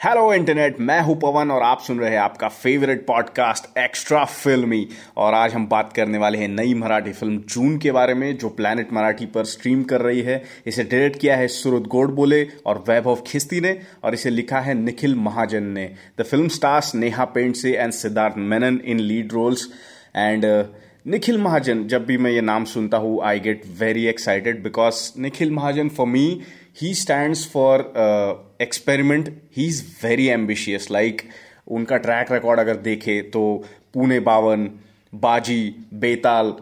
Hello internet मैं हूँ पवन और आप सुन रहे हैं आपका फेवरेट पॉडकास्ट एक्स्ट्रा फिल्मी और आज हम बात करने वाले हैं नई मराठी फ़िल्म जून के बारे में, जो प्लैनेट मराठी पर स्ट्रीम कर रही है। इसे डायरेक्ट किया है सुरत गोडबोले और वैभव खिस्ती ने, और इसे लिखा है निखिल महाजन ने। The film stars Neha Pendse and Siddharth Menon in lead roles and Nikhil Mahajan, जब भी मैं ये नाम सुनता हूँ I get very excited because Nikhil Mahajan for me he stands for experiment he is very ambitious like उनका track record अगर देखे तो पुणे बावन, बाजी, बेताल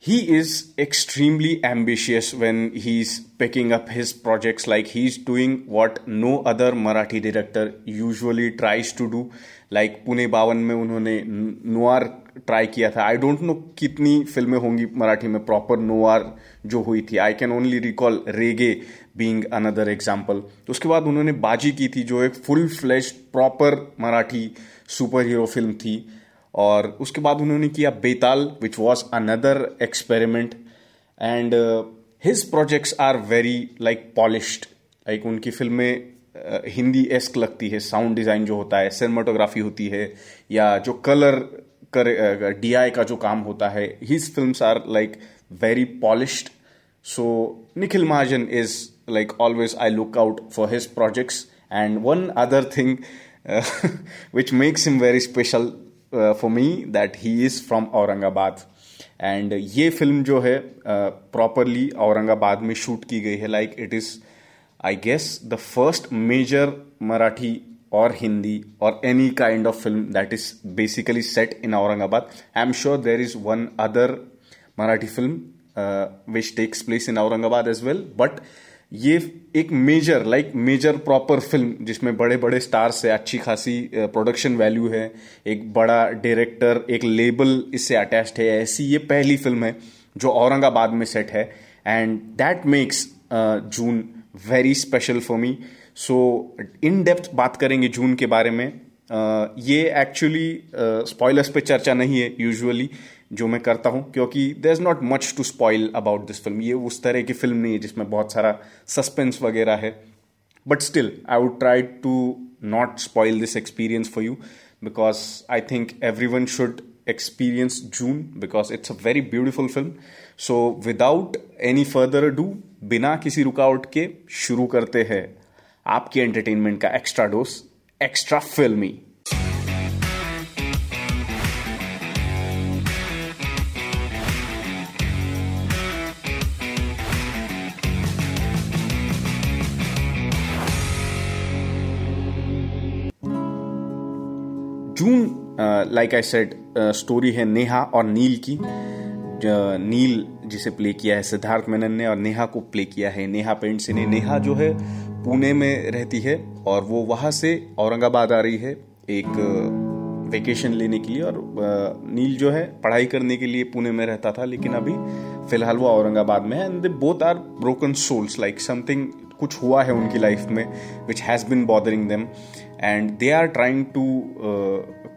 he is extremely ambitious when he's picking up his projects. Like, he's doing what no other marathi director usually tries to do. Like Pune बावन में उन्होंने noir try किया था। आई डोंट नो कितनी फ़िल्में होंगी मराठी में प्रॉपर नोआर जो हुई थी। I can only recall Rege being another example उसके बाद उन्होंने बाजी की थी, जो एक full fledged proper Marathi superhero film थी। और उसके बाद उन्होंने किया Betaal which was another experiment and his projects are very like polished like उनकी फ़िल्में uh, हिंदी एस्क लगती है। साउंड डिज़ाइन जो होता है सिनेमाटोग्राफी होती है या जो कलर कर डी uh, का जो काम होता है his film are like very polished so Nikhil Mahajan is like always I look out for his projects and one other thing which makes him very very special me that he is from Aurangabad and ये film जो है properly uh, Aurangabad में shoot की गई है like it is I guess the first major Marathi or Hindi or any kind of film that is basically set in Aurangabad I am sure there is one other Marathi film which takes place in Aurangabad as well but ये एक major like major proper film जिसमें बड़े बड़े stars से अच्छी खासी production value है। एक बड़ा डायरेक्टर एक लेबल इससे अटैच्ड है। ऐसी ये पहली फ़िल्म है जो औरंगाबाद में सेट है। And that makes June very special for me so in depth बात करेंगे जून के बारे में। uh, ये एक्चुअली स्पॉयलर्स uh, पे चर्चा नहीं है यूजुअली जो मैं करता हूँ, क्योंकि there is not much to spoil about this film ये उस तरह की फ़िल्म नहीं है जिसमें बहुत सारा सस्पेंस वगैरह है. But still I would try to not spoil this experience for you because I think everyone should experience June because it's a very beautiful film so without any further ado बिना किसी रुकावट के शुरू करते हैं आपके एंटरटेनमेंट का extra dose extra फिल्मी लाइक आई सेड स्टोरी है नेहा और नील की। नील जिसे प्ले किया है सिद्धार्थ मेनन ने और नेहा को प्ले किया है नेहा पेंट ने नेहा जो है पुणे में रहती है और वो वहाँ से औरंगाबाद आ रही है एक वेकेशन लेने के लिए और नील जो है पढ़ाई करने के लिए पुणे में रहता था, लेकिन अभी फ़िलहाल वो औरंगाबाद में है and they both are broken souls like something कुछ हुआ है उनकी लाइफ में which has been bothering them and they are trying to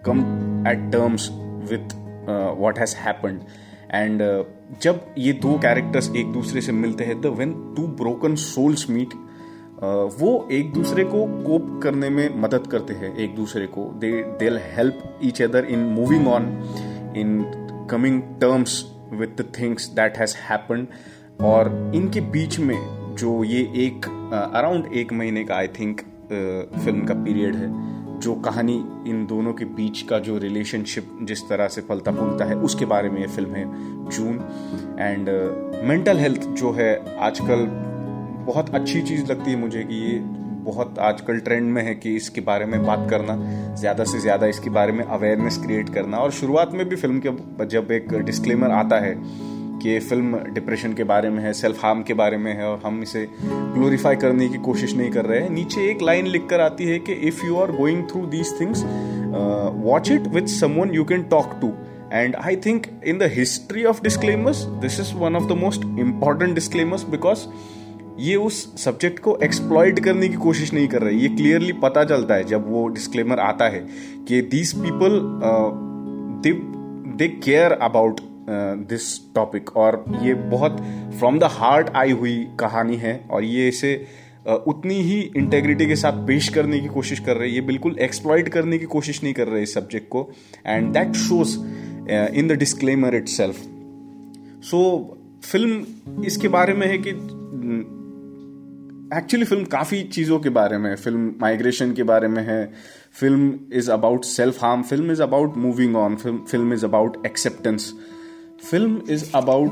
come at terms with what has happened and जब ये दो कैरेक्टर्स एक दूसरे से मिलते हैं the when two broken souls meet वो एक दूसरे को कोप करने में मदद करते हैं, एक दूसरे को. They they help each other in moving on in coming terms with the things that has happened और इनके बीच में जो ये एक अराउंड एक महीने का आई थिंक फ़िल्म का पीरियड है जो कहानी इन दोनों के बीच का जो रिलेशनशिप जिस तरह से फलता फूलता है, उसके बारे में ये फ़िल्म है जून एंड मेंटल हेल्थ जो है आजकल बहुत अच्छी चीज़ लगती है मुझे कि ये बहुत आजकल ट्रेंड में है कि इसके बारे में बात करना, ज़्यादा से ज़्यादा इसके बारे में अवेयरनेस क्रिएट करना। और शुरुआत में भी फ़िल्म के जब एक डिस्क्लेमर आता है कि फ़िल्म डिप्रेशन के बारे में है सेल्फ हार्म के बारे में है और हम इसे ग्लोरीफाई करने की कोशिश नहीं कर रहे हैं। नीचे एक लाइन लिख कर आती है कि if you are going through these things watch it with someone you can talk to and I think in the history of disclaimers this is one of the most important disclaimers because ये उस subject को exploit करने की कोशिश नहीं कर रहे ये क्लियरली पता चलता है जब वो डिस्क्लेमर आता है कि these people they care about this topic और ये बहुत फ्रॉम द हार्ट आई हुई कहानी है और ये इसे उतनी ही इंटेग्रिटी के साथ पेश करने की कोशिश कर रहे हैं। ये बिल्कुल एक्सप्लॉइट करने की कोशिश नहीं कर रहे इस सब्जेक्ट को। And that shows in the disclaimer itself so film इसके बारे में है कि एक्चुअली फ़िल्म काफ़ी चीज़ों के बारे में है। फ़िल्म माइग्रेशन के बारे में है। Film is about self harm film is about moving on film is about acceptance film is about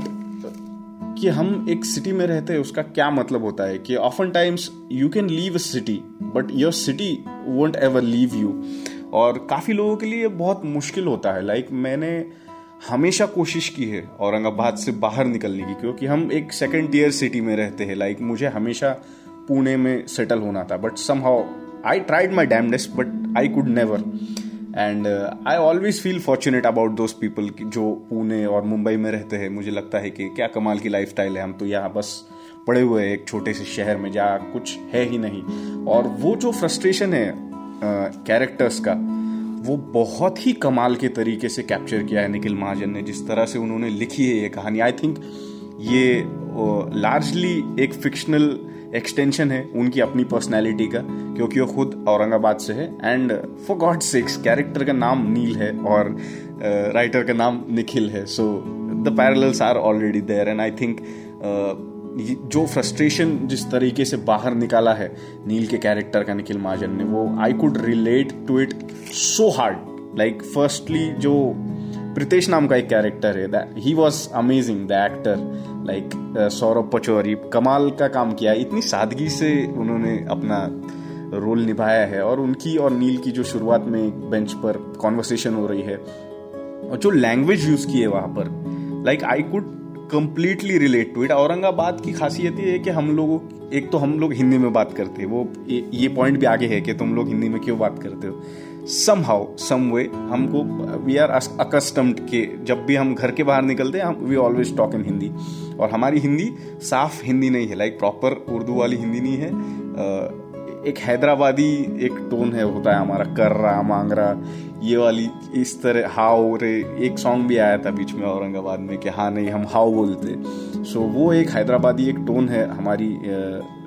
कि हम एक सिटी में रहते हैं उसका क्या मतलब होता है कि often times you can leave a city but your city won't ever leave you और काफ़ी लोगों के लिए बहुत मुश्किल होता है। लाइक like, मैंने हमेशा कोशिश की है औरंगाबाद से बाहर निकलने की क्योंकि हम एक सेकेंड टीयर सिटी में रहते हैं। लाइक like, मुझे हमेशा पुणे में सेटल होना था but somehow I tried my damnedest but I could never and I always feel fortunate about those people जो पुणे और मुंबई में रहते हैं। मुझे लगता है कि क्या कमाल की लाइफ है हम तो यहाँ बस पड़े हुए हैं एक छोटे से शहर में जहाँ कुछ है ही नहीं। और वो जो फ्रस्ट्रेशन है कैरेक्टर्स uh, का वो बहुत ही कमाल के तरीके से कैप्चर किया है निखिल महाजन ने। जिस तरह से उन्होंने लिखी है ये कहानी। आई थिंक ये लार्जली एक फिक्शनल एक्सटेंशन है उनकी अपनी पर्सनैलिटी का क्योंकि वो खुद औरंगाबाद से है and for God's sake character का नाम नील है और राइटर uh, का नाम निखिल है so the parallels are already there and I think जो फ्रस्ट्रेशन जिस तरीके से बाहर निकाला है नील के कैरेक्टर का निखिल महाजन ने वो I could relate to it so hard like firstly जो प्रितेश नाम का एक कैरेक्टर है he was amazing the actor like Saurabh Pachauri, कमाल का काम किया। इतनी सादगी से उन्होंने अपना रोल निभाया है और उनकी और नील की जो शुरुआत में बेंच पर कॉन्वर्सेशन हो रही है और जो लैंग्वेज यूज़ की है वहाँ पर like I could completely relate to it Aurangabad की खासियत ये है कि हम लोगों, एक तो हम लोग हिंदी में बात करते हैं। वो, ये पॉइंट भी आगे है कि तुम लोग हिंदी में क्यों बात करते हो? सम हाउ सम वे हमको वी आर अकस्टम्ड के जब भी हम घर के बाहर निकलते हैं we always talk in Hindi और हमारी हिंदी साफ़ हिंदी नहीं है लाइक प्रॉपर उर्दू वाली हिंदी नहीं है. एक हैदराबादी एक टोन है होता है हमारा कर रहा मांग रहा. ये वाली इस तरह हाउ रे एक सॉन्ग भी आया था बीच में औरंगाबाद में कि हाँ नहीं हम हाउ बोलते. सो so, वो एक हैदराबादी एक टोन है हमारी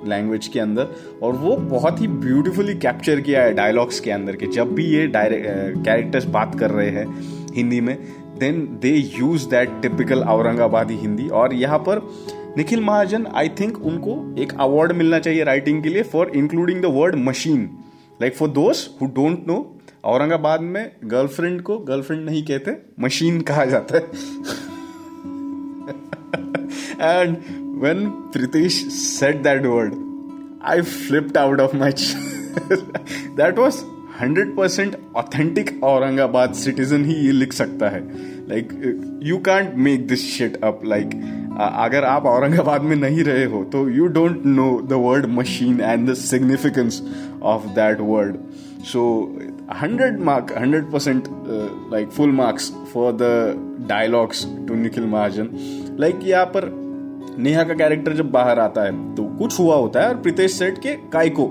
लैंग्वेज के अंदर, और वो बहुत ही ब्यूटीफुली कैप्चर किया है डायलॉग्स के अंदर कि जब भी ये कैरेक्टर्स बात कर रहे हैं हिंदी में then they use that typical Aurangabadi Hindi. और यहाँ पर निखिल महाजन आई थिंक उनको एक अवार्ड मिलना चाहिए राइटिंग के लिए for including the word machine like for दोस्त हु डोंट नो औरंगाबाद में गर्लफ्रेंड को गर्लफ्रेंड नहीं कहते मशीन कहा जाता है। And when Pritish said that word I flipped out of my that was hundred percent authentic Aurangabad citizen ही ये लिख सकता है। Like you can't make this shit up like अगर आप औरंगाबाद में नहीं रहे हो तो you don't know the word machine and the significance of that word so hundred mark hundred percent like full marks for the dialogues to Nikhil Mahajan like यहाँ पर नेहा का कैरेक्टर जब बाहर आता है तो कुछ हुआ होता है और प्रीतेश सेट के काइको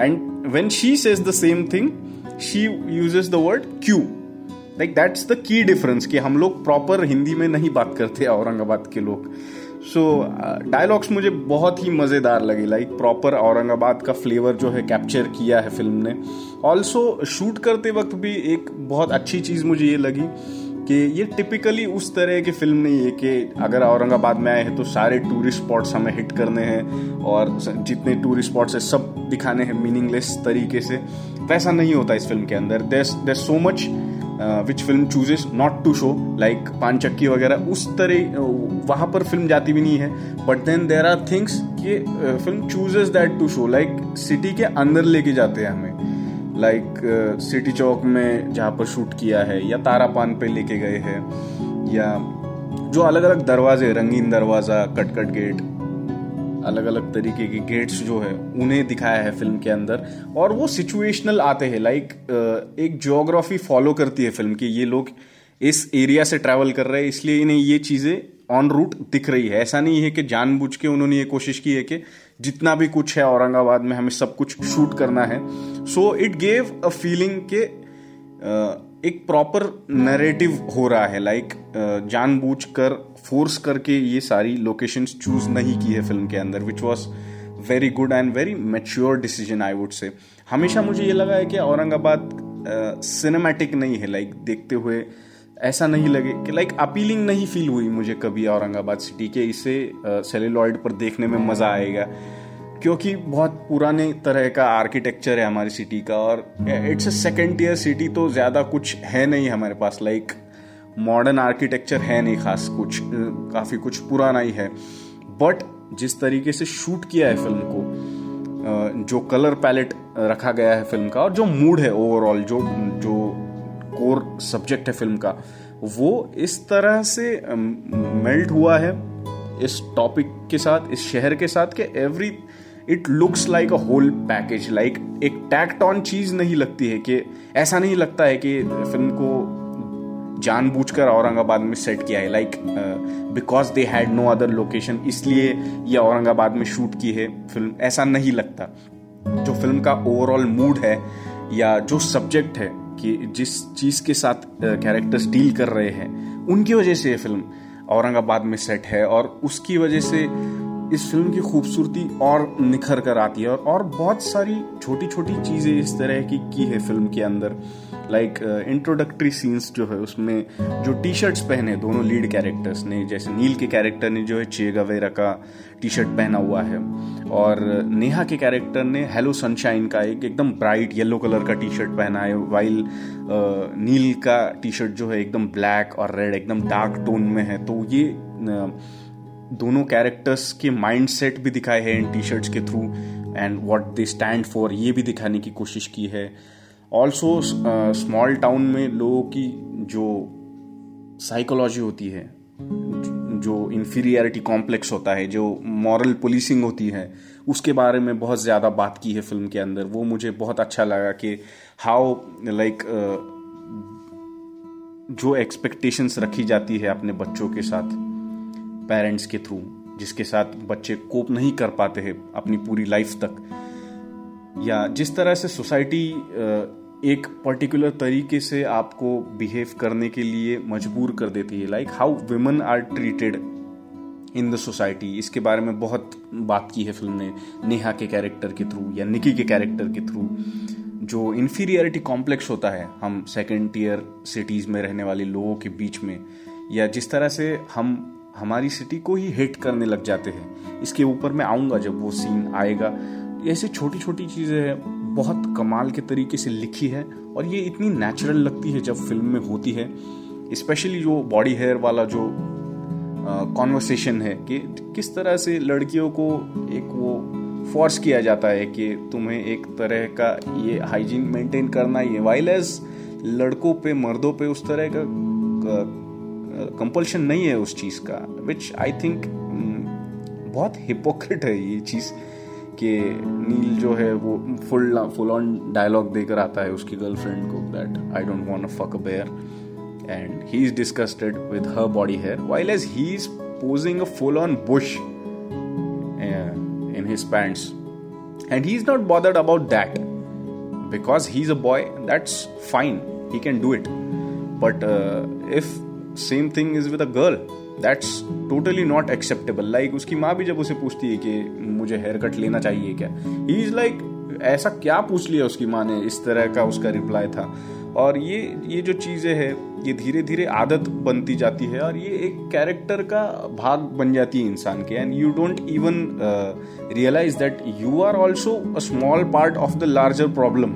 and when she says the same thing she uses the word Q like that's the key difference कि हम लोग प्रॉपर हिंदी में नहीं बात करते औरंगाबाद के लोग। सो so, डायलॉग्स uh, मुझे बहुत ही मज़ेदार लगे लाइक प्रॉपर औरंगाबाद का फ्लेवर जो है कैप्चर किया है फ़िल्म ने। ऑल्सो शूट करते वक्त भी एक बहुत अच्छी चीज़ मुझे ये लगी कि ये टिपिकली उस तरह की फ़िल्म नहीं है कि अगर औरंगाबाद में आए हैं तो सारे टूरिस्ट स्पॉट्स हमें हिट करने हैं और जितने टूरिस्ट स्पॉट्स है सब दिखाने हैं मीनिंगलेस तरीके से। वैसा नहीं होता इस फ़िल्म के अंदर। There so much which film chooses not to show like Panchakki वगैरह, उस तरह वहाँ पर फ़िल्म जाती भी नहीं है। But then there are things कि film chooses that to show like city के अंदर लेके जाते हैं हमें। लाइक सिटी चौक में जहाँ पर शूट किया है, या तारापान पे लेके गए हैं, या जो अलग अलग दरवाजे, रंगीन दरवाज़ा, कटकट गेट अलग अलग तरीके के गेट्स जो है, उन्हें दिखाया है फ़िल्म के अंदर। और वो सिचुएशनल आते हैं लाइक एक जियोग्राफी फॉलो करती है फ़िल्म की, ये लोग इस एरिया से ट्रैवल कर रहे हैं, इसलिए इन्हें ये चीज़ें ऑन रूट दिख रही है। ऐसा नहीं है कि जानबूझ के उन्होंने ये कोशिश की है कि जितना भी कुछ है औरंगाबाद में हमें सब कुछ शूट करना है। So it gave a feeling के एक प्रॉपर नरेटिव हो रहा है। लाइक जानबूझ कर फोर्स करके ये सारी लोकेशन चूज़ नहीं की है फ़िल्म के अंदर which was very good and very mature decision I would say हमेशा मुझे ये लगा है कि औरंगाबाद सिनेमैटिक नहीं है। लाइक देखते हुए ऐसा नहीं लगे कि लाइक अपीलिंग नहीं फील हुई मुझे कभी औरंगाबाद सिटी के इसे सेलुलॉइड पर देखने में मज़ा आएगा। क्योंकि बहुत पुराने तरह का आर्किटेक्चर है हमारी सिटी का और it's a second tier city तो ज़्यादा कुछ है नहीं हमारे पास लाइक मॉडर्न आर्किटेक्चर है नहीं खास कुछ काफ़ी कुछ पुराना ही है। बट जिस तरीके से शूट किया है फ़िल्म को जो कलर पैलेट रखा गया है फ़िल्म का और जो मूड है ओवरऑल जो जो कोर सब्जेक्ट है फ़िल्म का। वो इस तरह से मेल्ट हुआ है इस टॉपिक के साथ, इस शहर के साथ कि every it looks like a whole package like एक टैक्ट ऑन चीज़ नहीं लगती है कि, ऐसा नहीं लगता है कि फ़िल्म को जानबूझकर औरंगाबाद में सेट किया है। Like because they had no other location इसलिए ये औरंगाबाद में शूट की है फ़िल्म। ऐसा नहीं लगता। जो फ़िल्म का ओवरऑल मूड है या जो सब्जेक्ट है कि जिस चीज़ के साथ कैरेक्टर्स डील कर रहे हैं, उनकी वजह से ये फ़िल्म औरंगाबाद में सेट है और उसकी वजह से इस फ़िल्म की खूबसूरती और निखर कर आती है और, और बहुत सारी छोटी छोटी चीज़ें इस तरह की की है फ़िल्म के अंदर। लाइक इंट्रोडक्टरी सीन्स जो है उसमें जो टी शर्ट्स पहने दोनों लीड कैरेक्टर्स ने जैसे नील के कैरेक्टर ने जो है चे गवेरा का टी शर्ट पहना हुआ है। और नेहा के कैरेक्टर ने हेलो सनशाइन का एक एकदम ब्राइट येलो कलर का टी शर्ट पहना है वाइल uh, नील का टी शर्ट जो है एकदम ब्लैक और रेड एकदम डार्क टोन में है। तो ये uh, दोनों कैरेक्टर्स के माइंड सेट भी दिखाए हैं इन टी शर्ट्स के through and what they stand for ये भी दिखाने की कोशिश की है। ऑल्सो स्मॉल टाउन में लोगों की जो साइकोलॉजी होती है जो इन्फीरियरिटी कॉम्प्लेक्स होता है जो मॉरल पुलिसिंग होती है उसके बारे में बहुत ज़्यादा बात की है फ़िल्म के अंदर। वो मुझे बहुत अच्छा लगा कि हाउ लाइक uh, जो एक्सपेक्टेशंस रखी जाती है अपने बच्चों के साथ। पेरेंट्स के थ्रू जिसके साथ बच्चे कोप नहीं कर पाते हैं अपनी पूरी लाइफ तक। या जिस तरह से सोसाइटी एक पर्टिकुलर तरीके से आपको बिहेव करने के लिए मजबूर कर देती है like how women are treated in the society इसके बारे में बहुत बात की है फ़िल्म ने, नेहा के कैरेक्टर के थ्रू या निकी के कैरेक्टर के थ्रू जो इन्फीरियरिटी कॉम्प्लेक्स होता है, हम सेकेंड टीयर सिटीज़ में रहने वाले लोगों के बीच में, या जिस तरह से हम हमारी सिटी को ही हिट करने लग जाते हैं। इसके ऊपर मैं आऊँगा जब वो सीन आएगा। ऐसी छोटी छोटी चीज़ें हैं, बहुत कमाल के तरीके से लिखी है और ये इतनी नेचुरल लगती है जब फ़िल्म में होती है। स्पेशली जो बॉडी हेयर वाला जो कॉन्वर्सेशन है कि किस तरह से लड़कियों को एक वो फोर्स किया जाता है कि तुम्हें एक तरह का ये हाइजीन मेंटेन करना ही है। वाइल एज लड़कों पे, मर्दों पे उस तरह का कंपल्शन नहीं है उस चीज़ का विच आई थिंक बहुत हिपोक्रेट है ये चीज़ कि नील जो है वो फुल फुल ऑन डायलॉग देकर आता है उसकी गर्लफ्रेंड को that I don't want a fuck a bear and he is disgusted with her body hair while as he is posing a full on bush uh, in his pants. And he's not bothered about that. Because he's a boy that's fine. He can do it. But uh, if same thing is with a girl. That's totally not acceptable like उसकी माँ भी जब उसे पूछती है कि मुझे hair cut लेना चाहिए क्या? ही इज़ लाइक ऐसा क्या पूछ लिया उसकी माँ ने? इस तरह का उसका रिप्लाई था। और ये ये जो चीज़ें हैं, ये धीरे धीरे आदत बनती जाती है और ये एक कैरेक्टर का भाग बन जाती है इंसान के। And you don't even realise that you are also a small part of the larger problem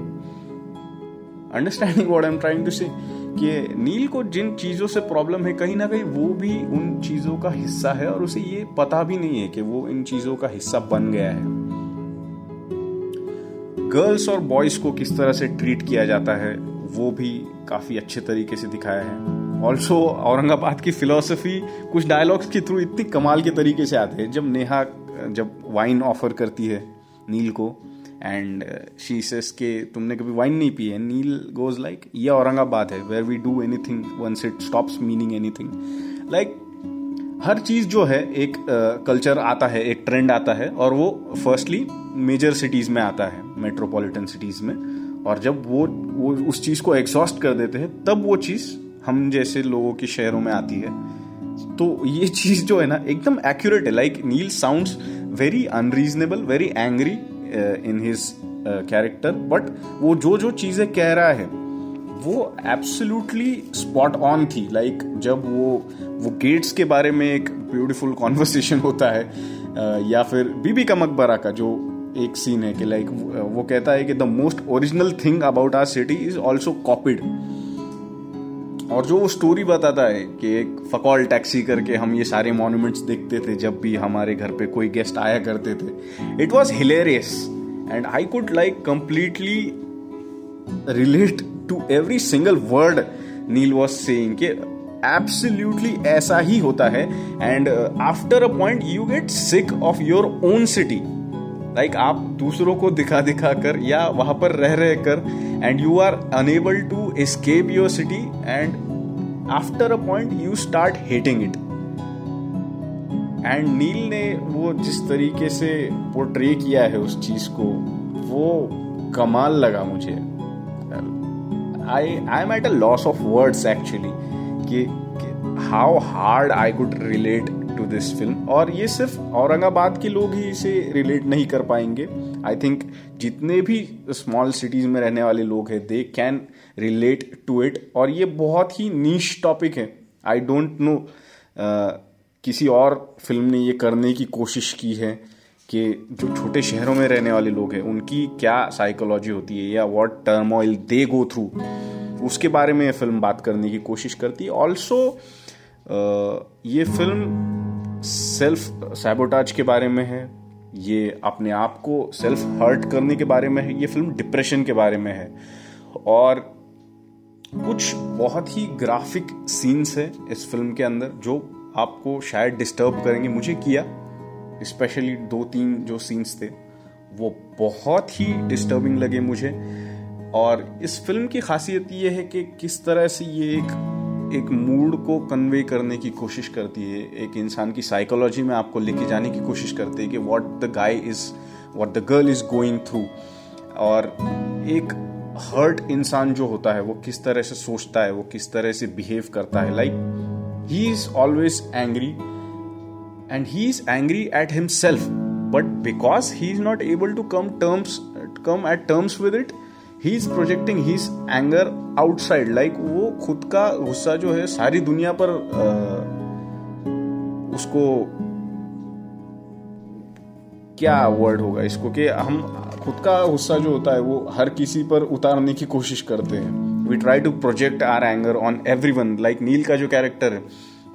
understanding what I am trying to say कि नील को जिन चीज़ों से प्रॉब्लम है, कहीं ना कहीं वो भी उन चीज़ों का हिस्सा है और उसे ये पता भी नहीं है कि वो इन चीज़ों का हिस्सा बन गया है। गर्ल्स और बॉयज़ को किस तरह से ट्रीट किया जाता है, वो भी काफ़ी अच्छे तरीके से दिखाया है। ऑल्सो औरंगाबाद की फिलोसफी कुछ डायलॉग्स के थ्रू इतनी कमाल के तरीके से आते हैं, जब नेहा, जब वाइन ऑफ़र करती है नील को एंड शी सेस के तुमने कभी वाइन नहीं पी है नील गोज लाइक ये औरंगाबाद है where we do anything once it stops meaning anything like हर चीज़ जो है एक कल्चर uh, आता है एक ट्रेंड आता है और वो फर्स्टली मेजर सिटीज़ में आता है मेट्रोपॉलिटन सिटीज़ में। और जब वो वो उस चीज़ को एग्जॉस्ट कर देते हैं तब वो चीज़ हम जैसे लोगों के शहरों में आती है। तो ये चीज़ जो है ना एकदम एक्यूरेट है। Like Neel sounds very unreasonable very angry in his character but वो जो जो चीज़ें कह रहा है वो एब्सोल्युटली स्पॉट ऑन थी। लाइक like, जब वो वो गेट्स के बारे में एक ब्यूटीफुल कॉन्वर्सेशन होता है uh, या फिर बीबी का मकबरा का जो एक सीन है कि लाइक like, वो कहता है कि the most original thing about our city is also copied और जो वो स्टोरी बताता है कि एक फकॉल टैक्सी करके हम ये सारे मॉन्यूमेंट्स देखते थे जब भी हमारे घर पे कोई गेस्ट आया करते थे। It was hilarious and I could like completely relate to every single word Neel was saying कि एब्सोल्युटली ऐसा ही होता है and after a point you get sick of your own city like आप दूसरों को दिखा दिखा कर या वहाँ पर रह रह कर and you are unable to escape your city and after a point you start hating it and Neel ने वो जिस तरीके से पोर्ट्रे किया है उस चीज़ को, वो कमाल लगा मुझे। I I am at a loss of words actually कि how hard I could relate to this film और ये सिर्फ़ औरंगाबाद के लोग ही इसे रिलेट नहीं कर पाएँगे. आई थिंक जितने भी स्मॉल सिटीज़ में रहने वाले लोग हैं they can relate to it और ये बहुत ही नीच टॉपिक है. आई डोंट नो किसी और फ़िल्म ने ये करने की कोशिश की है कि जो छोटे शहरों में रहने वाले लोग हैं, उनकी क्या साइकोलॉजी होती है या what turmoil they go through उसके बारे में फ़िल्म बात करने की कोशिश करती है. ऑल्सो ये फ़िल्म सेल्फ सैबोटाज के बारे में है, ये अपने आप को सेल्फ हर्ट करने के बारे में है, ये फ़िल्म डिप्रेशन के बारे में है। और कुछ बहुत ही ग्राफिक सीन्स है इस फ़िल्म के अंदर जो आपको शायद डिस्टर्ब करेंगे। मुझे किया, स्पेशली दो तीन जो सीन्स थे, वो बहुत ही डिस्टर्बिंग लगे मुझे। और इस फ़िल्म की खासियत ये है कि किस तरह से ये एक एक मूड को कन्वे करने की कोशिश करती है। एक इंसान की साइकोलॉजी में आपको लेके जाने की कोशिश करती है कि what the guy is what the girl is going through और एक हर्ट इंसान जो होता है, वो किस तरह से सोचता है, वो किस तरह से बिहेव करता है। Like he is always angry and he is angry at himself but because he is not able to come terms come at terms with it he is projecting his anger outside like वो खुद का गुस्सा जो है सारी दुनिया पर आ, उसको क्या वर्ड होगा इसको कि हम खुद का गुस्सा जो होता है वो हर किसी पर उतारने की कोशिश करते हैं। We try to project our anger on everyone like Neel का जो कैरेक्टर है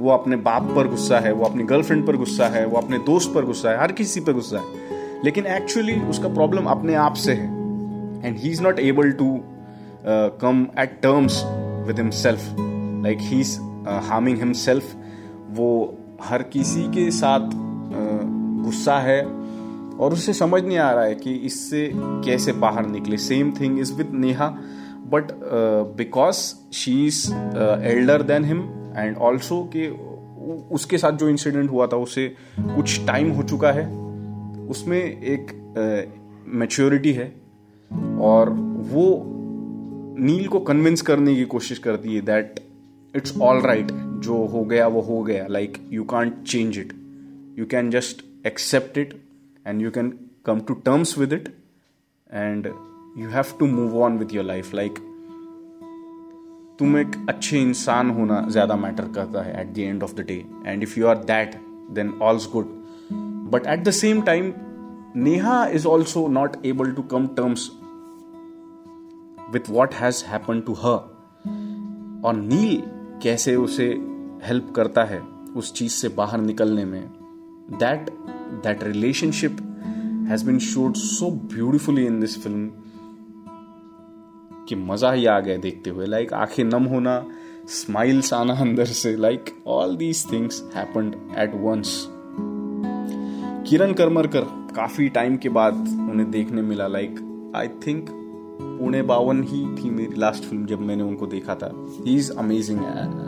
वो अपने बाप पर गुस्सा है वो अपनी गर्लफ्रेंड पर गुस्सा है वो अपने दोस्त पर गुस्सा है हर किसी पर गुस्सा है। लेकिन एक्चुअली उसका प्रॉब्लम अपने आप से है। And he's not able to uh, come at terms with himself. Like he's uh, harming himself. वो हर किसी के साथ गुस्सा है। और उसे समझ नहीं आ रहा है कि इससे कैसे बाहर निकले। Same thing is with Neha but because she is elder than him and also कि उसके साथ जो इंसिडेंट हुआ था उसे कुछ टाइम हो चुका है। उसमें एक मेच्योरिटी uh, है। और वो नील को कन्विंस करने की कोशिश करती है दैट इट्स ऑल राइट जो हो गया वो हो गया like you can't change it you can just accept it and you can come to terms with it and you have to move on with your life like तुम एक अच्छे इंसान होना ज़्यादा मैटर करता है at the end of the day and if you are that then all's good but at the same time Neha is also not able to come terms with what has happen to her और नील कैसे उसे help करता है उस चीज़ से बाहर निकलने में। That that relationship has been shown so beautifully in this film कि मज़ा ही आ गया देखते हुए। लाइक like, आँखें नम होना स्माइल्स आना अंदर से like all these things happened at once Kiran Karmarkar काफ़ी टाइम के बाद उन्हें देखने मिला। लाइक आई थिंक पुणे बावन ही थी मेरी लास्ट फ़िल्म जब मैंने उनको देखा था। He is amazing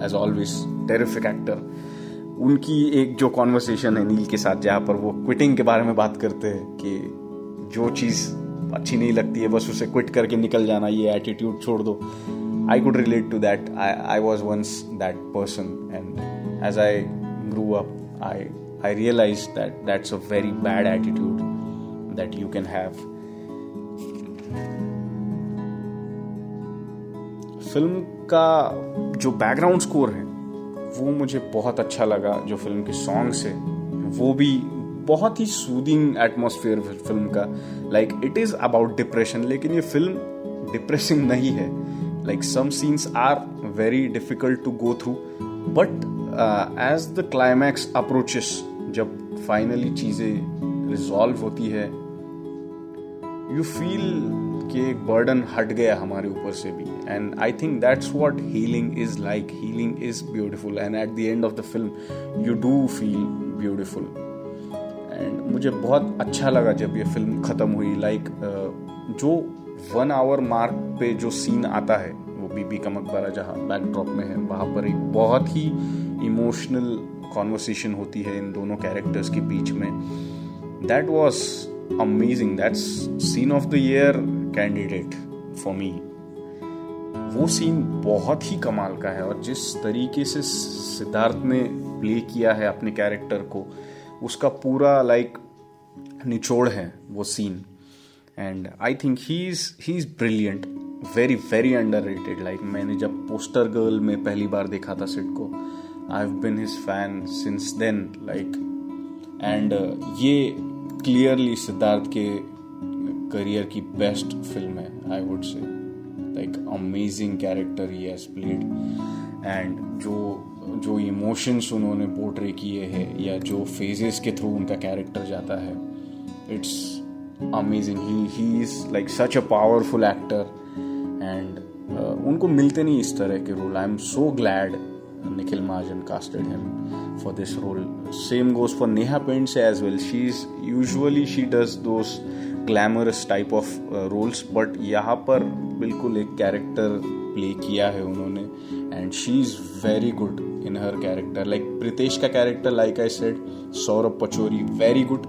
as always terrific actor उनकी एक जो कॉन्वर्सेशन है नील के साथ, जहाँ पर वो क्विटिंग के बारे में बात करते हैं कि जो चीज़ अच्छी नहीं लगती है, बस उसे क्विट करके निकल जाना, ये एटीट्यूड छोड़ दो। I could relate to that I I was once that person and as I grew up I I realized that that's a very bad attitude that you can have. Film का जो background score है, वो मुझे बहुत अच्छा लगा जो film के सॉन्ग्स है वो भी बहुत ही सूदिंग एटमोसफियर फ़िल्म का। Like it is about depression लेकिन ये फ़िल्म डिप्रेसिंग नहीं है। Like some scenes are very difficult to go through but as the climax approaches जब फाइनली चीज़ें रिजॉल्व होती है यू फील कि एक बर्डन हट गया हमारे ऊपर से भी। And I think that's what healing is like healing is beautiful and at the end of the film you do feel beautiful and मुझे बहुत अच्छा लगा जब ये फ़िल्म ख़त्म हुई. लाइक like, जो वन आवर मार्क पे जो सीन आता है वो बीबी का मकबरा जहाँ बैकड्रॉप में है वहाँ पर एक बहुत ही इमोशनल कॉन्वर्सेशन होती है इन दोनों कैरेक्टर्स के बीच में. That was amazing that's scene of the year candidate for me वो सीन बहुत ही कमाल का है और जिस तरीके से सिद्धार्थ ने प्ले किया है अपने कैरेक्टर को, उसका पूरा लाइक निचोड़ है वो scene and I think he is he is brilliant very very underrated like मैंने जब पोस्टर गर्ल में पहली बार देखा था सिट को I have been his fan since then like and ये क्लियरली सिद्धार्थ के करियर की बेस्ट फ़िल्म है I would say like amazing character he has played and जो जो इमोशंस उन्होंने पोर्ट्रे किए हैं, या जो फेजेस के थ्रू उनका कैरेक्टर जाता है it's amazing he he is like such a powerful actor and उनको मिलते नहीं इस तरह के role I am so glad Nikhil Mahajan casted him for this role same goes for Neha Pendse as well she is usually she does those glamorous type of roles but यहाँ पर बिल्कुल एक कैरेक्टर प्ले किया है उन्होंने and she is very good in her character like Pritesh का character like I said Saurabh Pachori very good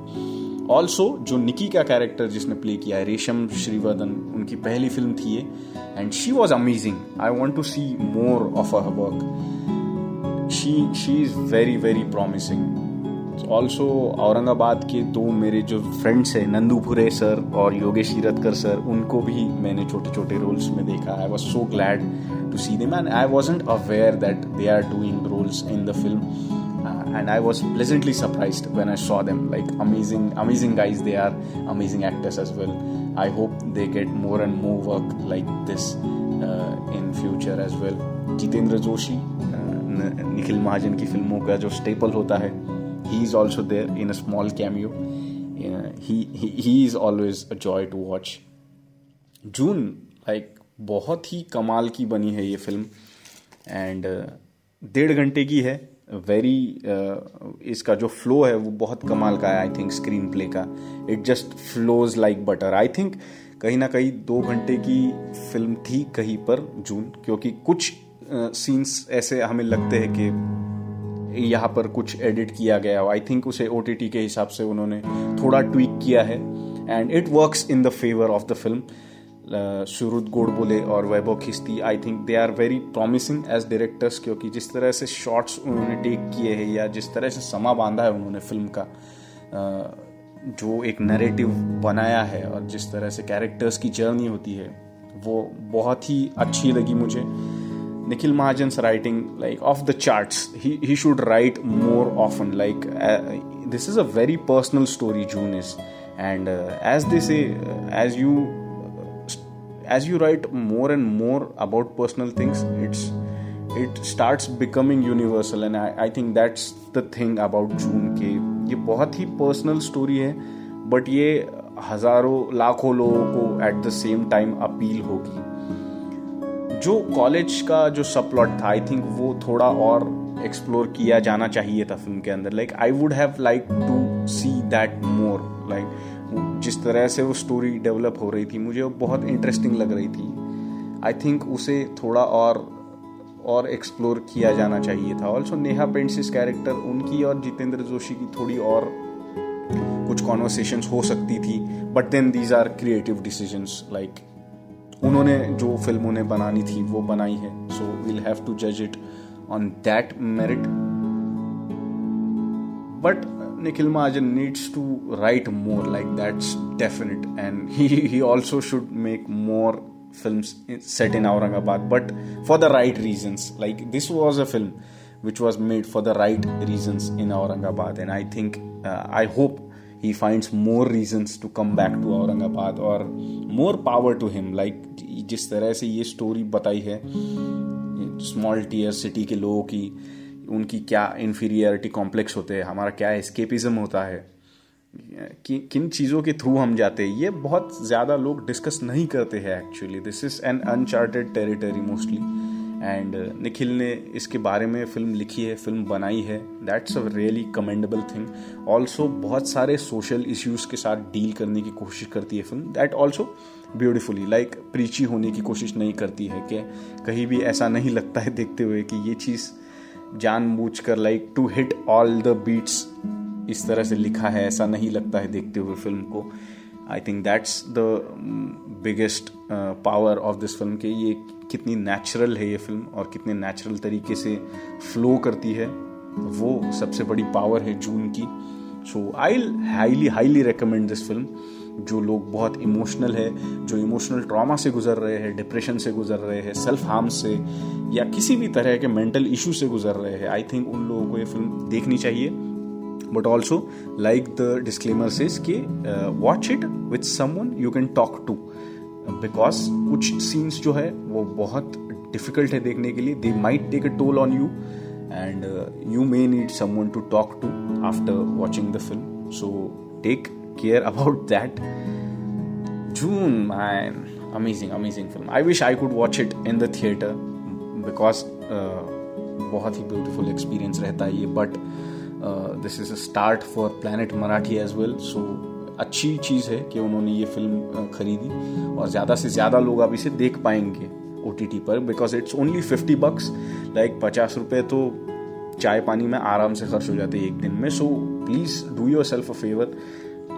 also जो निकी का कैरेक्टर जिसने प्ले किया है रेशम श्रीवर्धन उनकी पहली फ़िल्म थी ये and she was amazing I want to see more of her work she she is very very promising also Aurangabad के दो मेरे जो फ्रेंड्स हैं, नंदू भुरे सर और योगेश हीरतकर सर उनको भी मैंने छोटे छोटे रोल्स में देखा। I was so glad to see them I wasn't aware that they are doing roles in the film and I was pleasantly surprised when I saw them like amazing amazing guys they are amazing actors as well I hope they get more and more work like this in future as well Jitendra Joshi Nikhil Mahajan की फ़िल्मों का जो staple होता है he is also there in a small cameo he is always a joy to watch June like बहुत ही कमाल की बनी है ये फ़िल्म एंड डेढ़ घंटे की है. वेरी uh, इसका जो फ्लो है वो बहुत कमाल का है आई थिंक स्क्रीन प्ले का. It just flows like butter I think कहीं ना कहीं दो घंटे की फ़िल्म थी कहीं पर जून क्योंकि कुछ सीन्स uh, ऐसे हमें लगते हैं कि यहाँ पर कुछ एडिट किया गया आई थिंक उसे ओटीटी के हिसाब से उन्होंने थोड़ा ट्वीक किया है। And it works in the favour of the film Suhrud Godbole और Vaibhav Khisti I think they are very promising as directors क्योंकि जिस तरह से शॉट्स उन्होंने टेक किए हैं या जिस तरह से समा बांधा है उन्होंने फ़िल्म का जो एक नरेटिव बनाया है और जिस तरह से कैरेक्टर्स की जर्नी होती है, वो बहुत ही अच्छी लगी मुझे। Nikhil Mahajan writing like off the charts he should write more often like this is a very personal story June is and as this as you as you write more and more about personal things it's it starts becoming universal. And I, I think that's the thing about June के ये बहुत ही personal story है but ये हज़ारों लाखों लोगों को at the same time appeal होगी जो कॉलेज का जो सब प्लॉट था आई थिंक वो थोड़ा और एक्सप्लोर किया जाना चाहिए था फ़िल्म के अंदर। Like I would have like to see that more like जिस तरह से वो स्टोरी डेवलप हो रही थी, मुझे वो बहुत इंटरेस्टिंग लग रही थी। आई थिंक उसे थोड़ा और और एक्सप्लोर किया जाना चाहिए था। ऑल्सो नेहा पेंट्सिस कैरेक्टर उनकी और जितेंद्र जोशी की थोड़ी और कुछ कॉन्वर्सेशन हो सकती थी। But then these are creative decisions like उन्होंने जो फ़िल्म उन्हें बनानी थी, वो बनाई है। सो वील हैव टू जज it on that merit but Nikhil Mahajan needs to write more like that's definite and he also should make more film set in Aurangabad but for the right reason like this was a film which was made for the right reason in Aurangabad and I think I hope he finds more reasons to come back to Aurangabad or more power to him. Like, जिस तरह से ये story बताई है small tier city के लोगों की, उनकी क्या इन्फीरियरिटी कॉम्प्लेक्स होते हैं, हमारा क्या एस्केपिज्म होता है, कि, किन चीज़ों के थ्रू हम जाते हैं, ये बहुत ज़्यादा लोग डिस्कस नहीं करते हैं actually this is an uncharted territory mostly and Nikhil ने इसके बारे में फ़िल्म लिखी है, फ़िल्म बनाई है। That's a really commendable thing also बहुत सारे सोशल इश्यूज़ के साथ डील करने की कोशिश करती है film. That also beautifully like preachy होने की कोशिश नहीं करती है कि कहीं भी ऐसा नहीं लगता है देखते हुए कि ये चीज़ जानबूझकर like to hit all the beats इस तरह से लिखा है, ऐसा नहीं लगता है देखते हुए फ़िल्म को। I think that's the biggest power of this film के ये कितनी नेचुरल है ये फ़िल्म और कितने नेचुरल तरीके से फ्लो करती है, वो सबसे बड़ी पावर है जून की। So I highly highly recommend this film जो लोग बहुत इमोशनल है, जो इमोशनल ट्रॉमा से गुजर रहे हैं डिप्रेशन से गुजर रहे हैं सेल्फ हार्म से, या किसी भी तरह के मेंटल इशू से गुजर रहे हैं आई थिंक उन लोगों को ये फ़िल्म देखनी चाहिए। But also like the disclaimer says कि watch it with someone you can talk to because कुछ सीन्स जो है वो बहुत डिफ़िकल्ट है देखने के लिए. They might take a toll on you and you may need someone to talk to after watching the film so take care about that man, amazing, amazing film. I wish I could watch it in the theater because uh, बहुत ही beautiful experience रहता है ये. But this is a start for planet Marathi as well so अच्छी चीज़ है कि उन्होंने ये फ़िल्म खरीदी। और ज़्यादा से ज़्यादा लोग अब इसे देख पाएँगे ओ टी टी पर because it's only fifty bucks like पचास रुपये तो चाय पानी में आराम से खर्च हो जाते हैं एक दिन में। So please do yourself a favour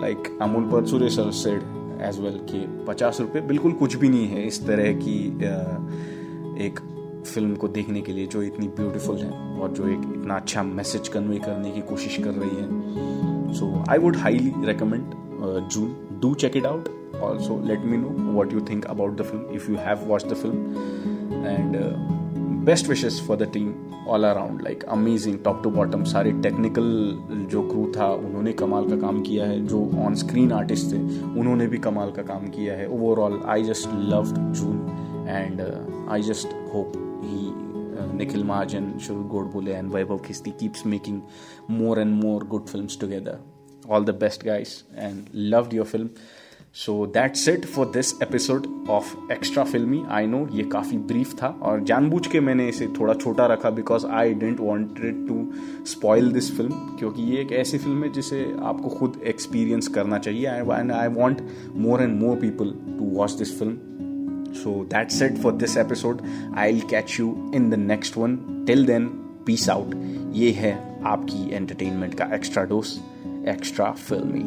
like Amol Parchure sir said as well कि पचास रुपये बिल्कुल कुछ भी नहीं है इस तरह की एक फ़िल्म को देखने के लिए जो इतनी ब्यूटीफुल है और जो एक इतना अच्छा मैसेज कन्वे करने की कोशिश कर रही है। So I would highly recommend June do check it out also let me know what you think about the film if you have watch the film and best wishes for the team all around like amazing top to bottom सारे technical जो crew था उन्होंने कमाल का काम किया है. जो ऑन स्क्रीन आर्टिस्ट थे उन्होंने भी कमाल का काम किया है. Overall I just love June and I just hope he Nikhil Mahajan, Shuru Godbole, and Vaibhav Khisti keeps making more and more good films together. All the best, guys, and loved your film. So that's it for this episode of extra Filmi I know ये काफ़ी brief था और जानबूझ के मैंने इसे थोड़ा छोटा रखा because I didn't wanted to spoil this film क्योंकि ये एक ऐसी फ़िल्म है जिसे आपको खुद एक्सपीरियंस करना चाहिए। I want more and more people to watch this film so that's it for this episode I will catch you in the next one till then peace out ये है आपकी एंटरटेनमेंट का एक्स्ट्रा डोज एक्स्ट्रा फिल्मी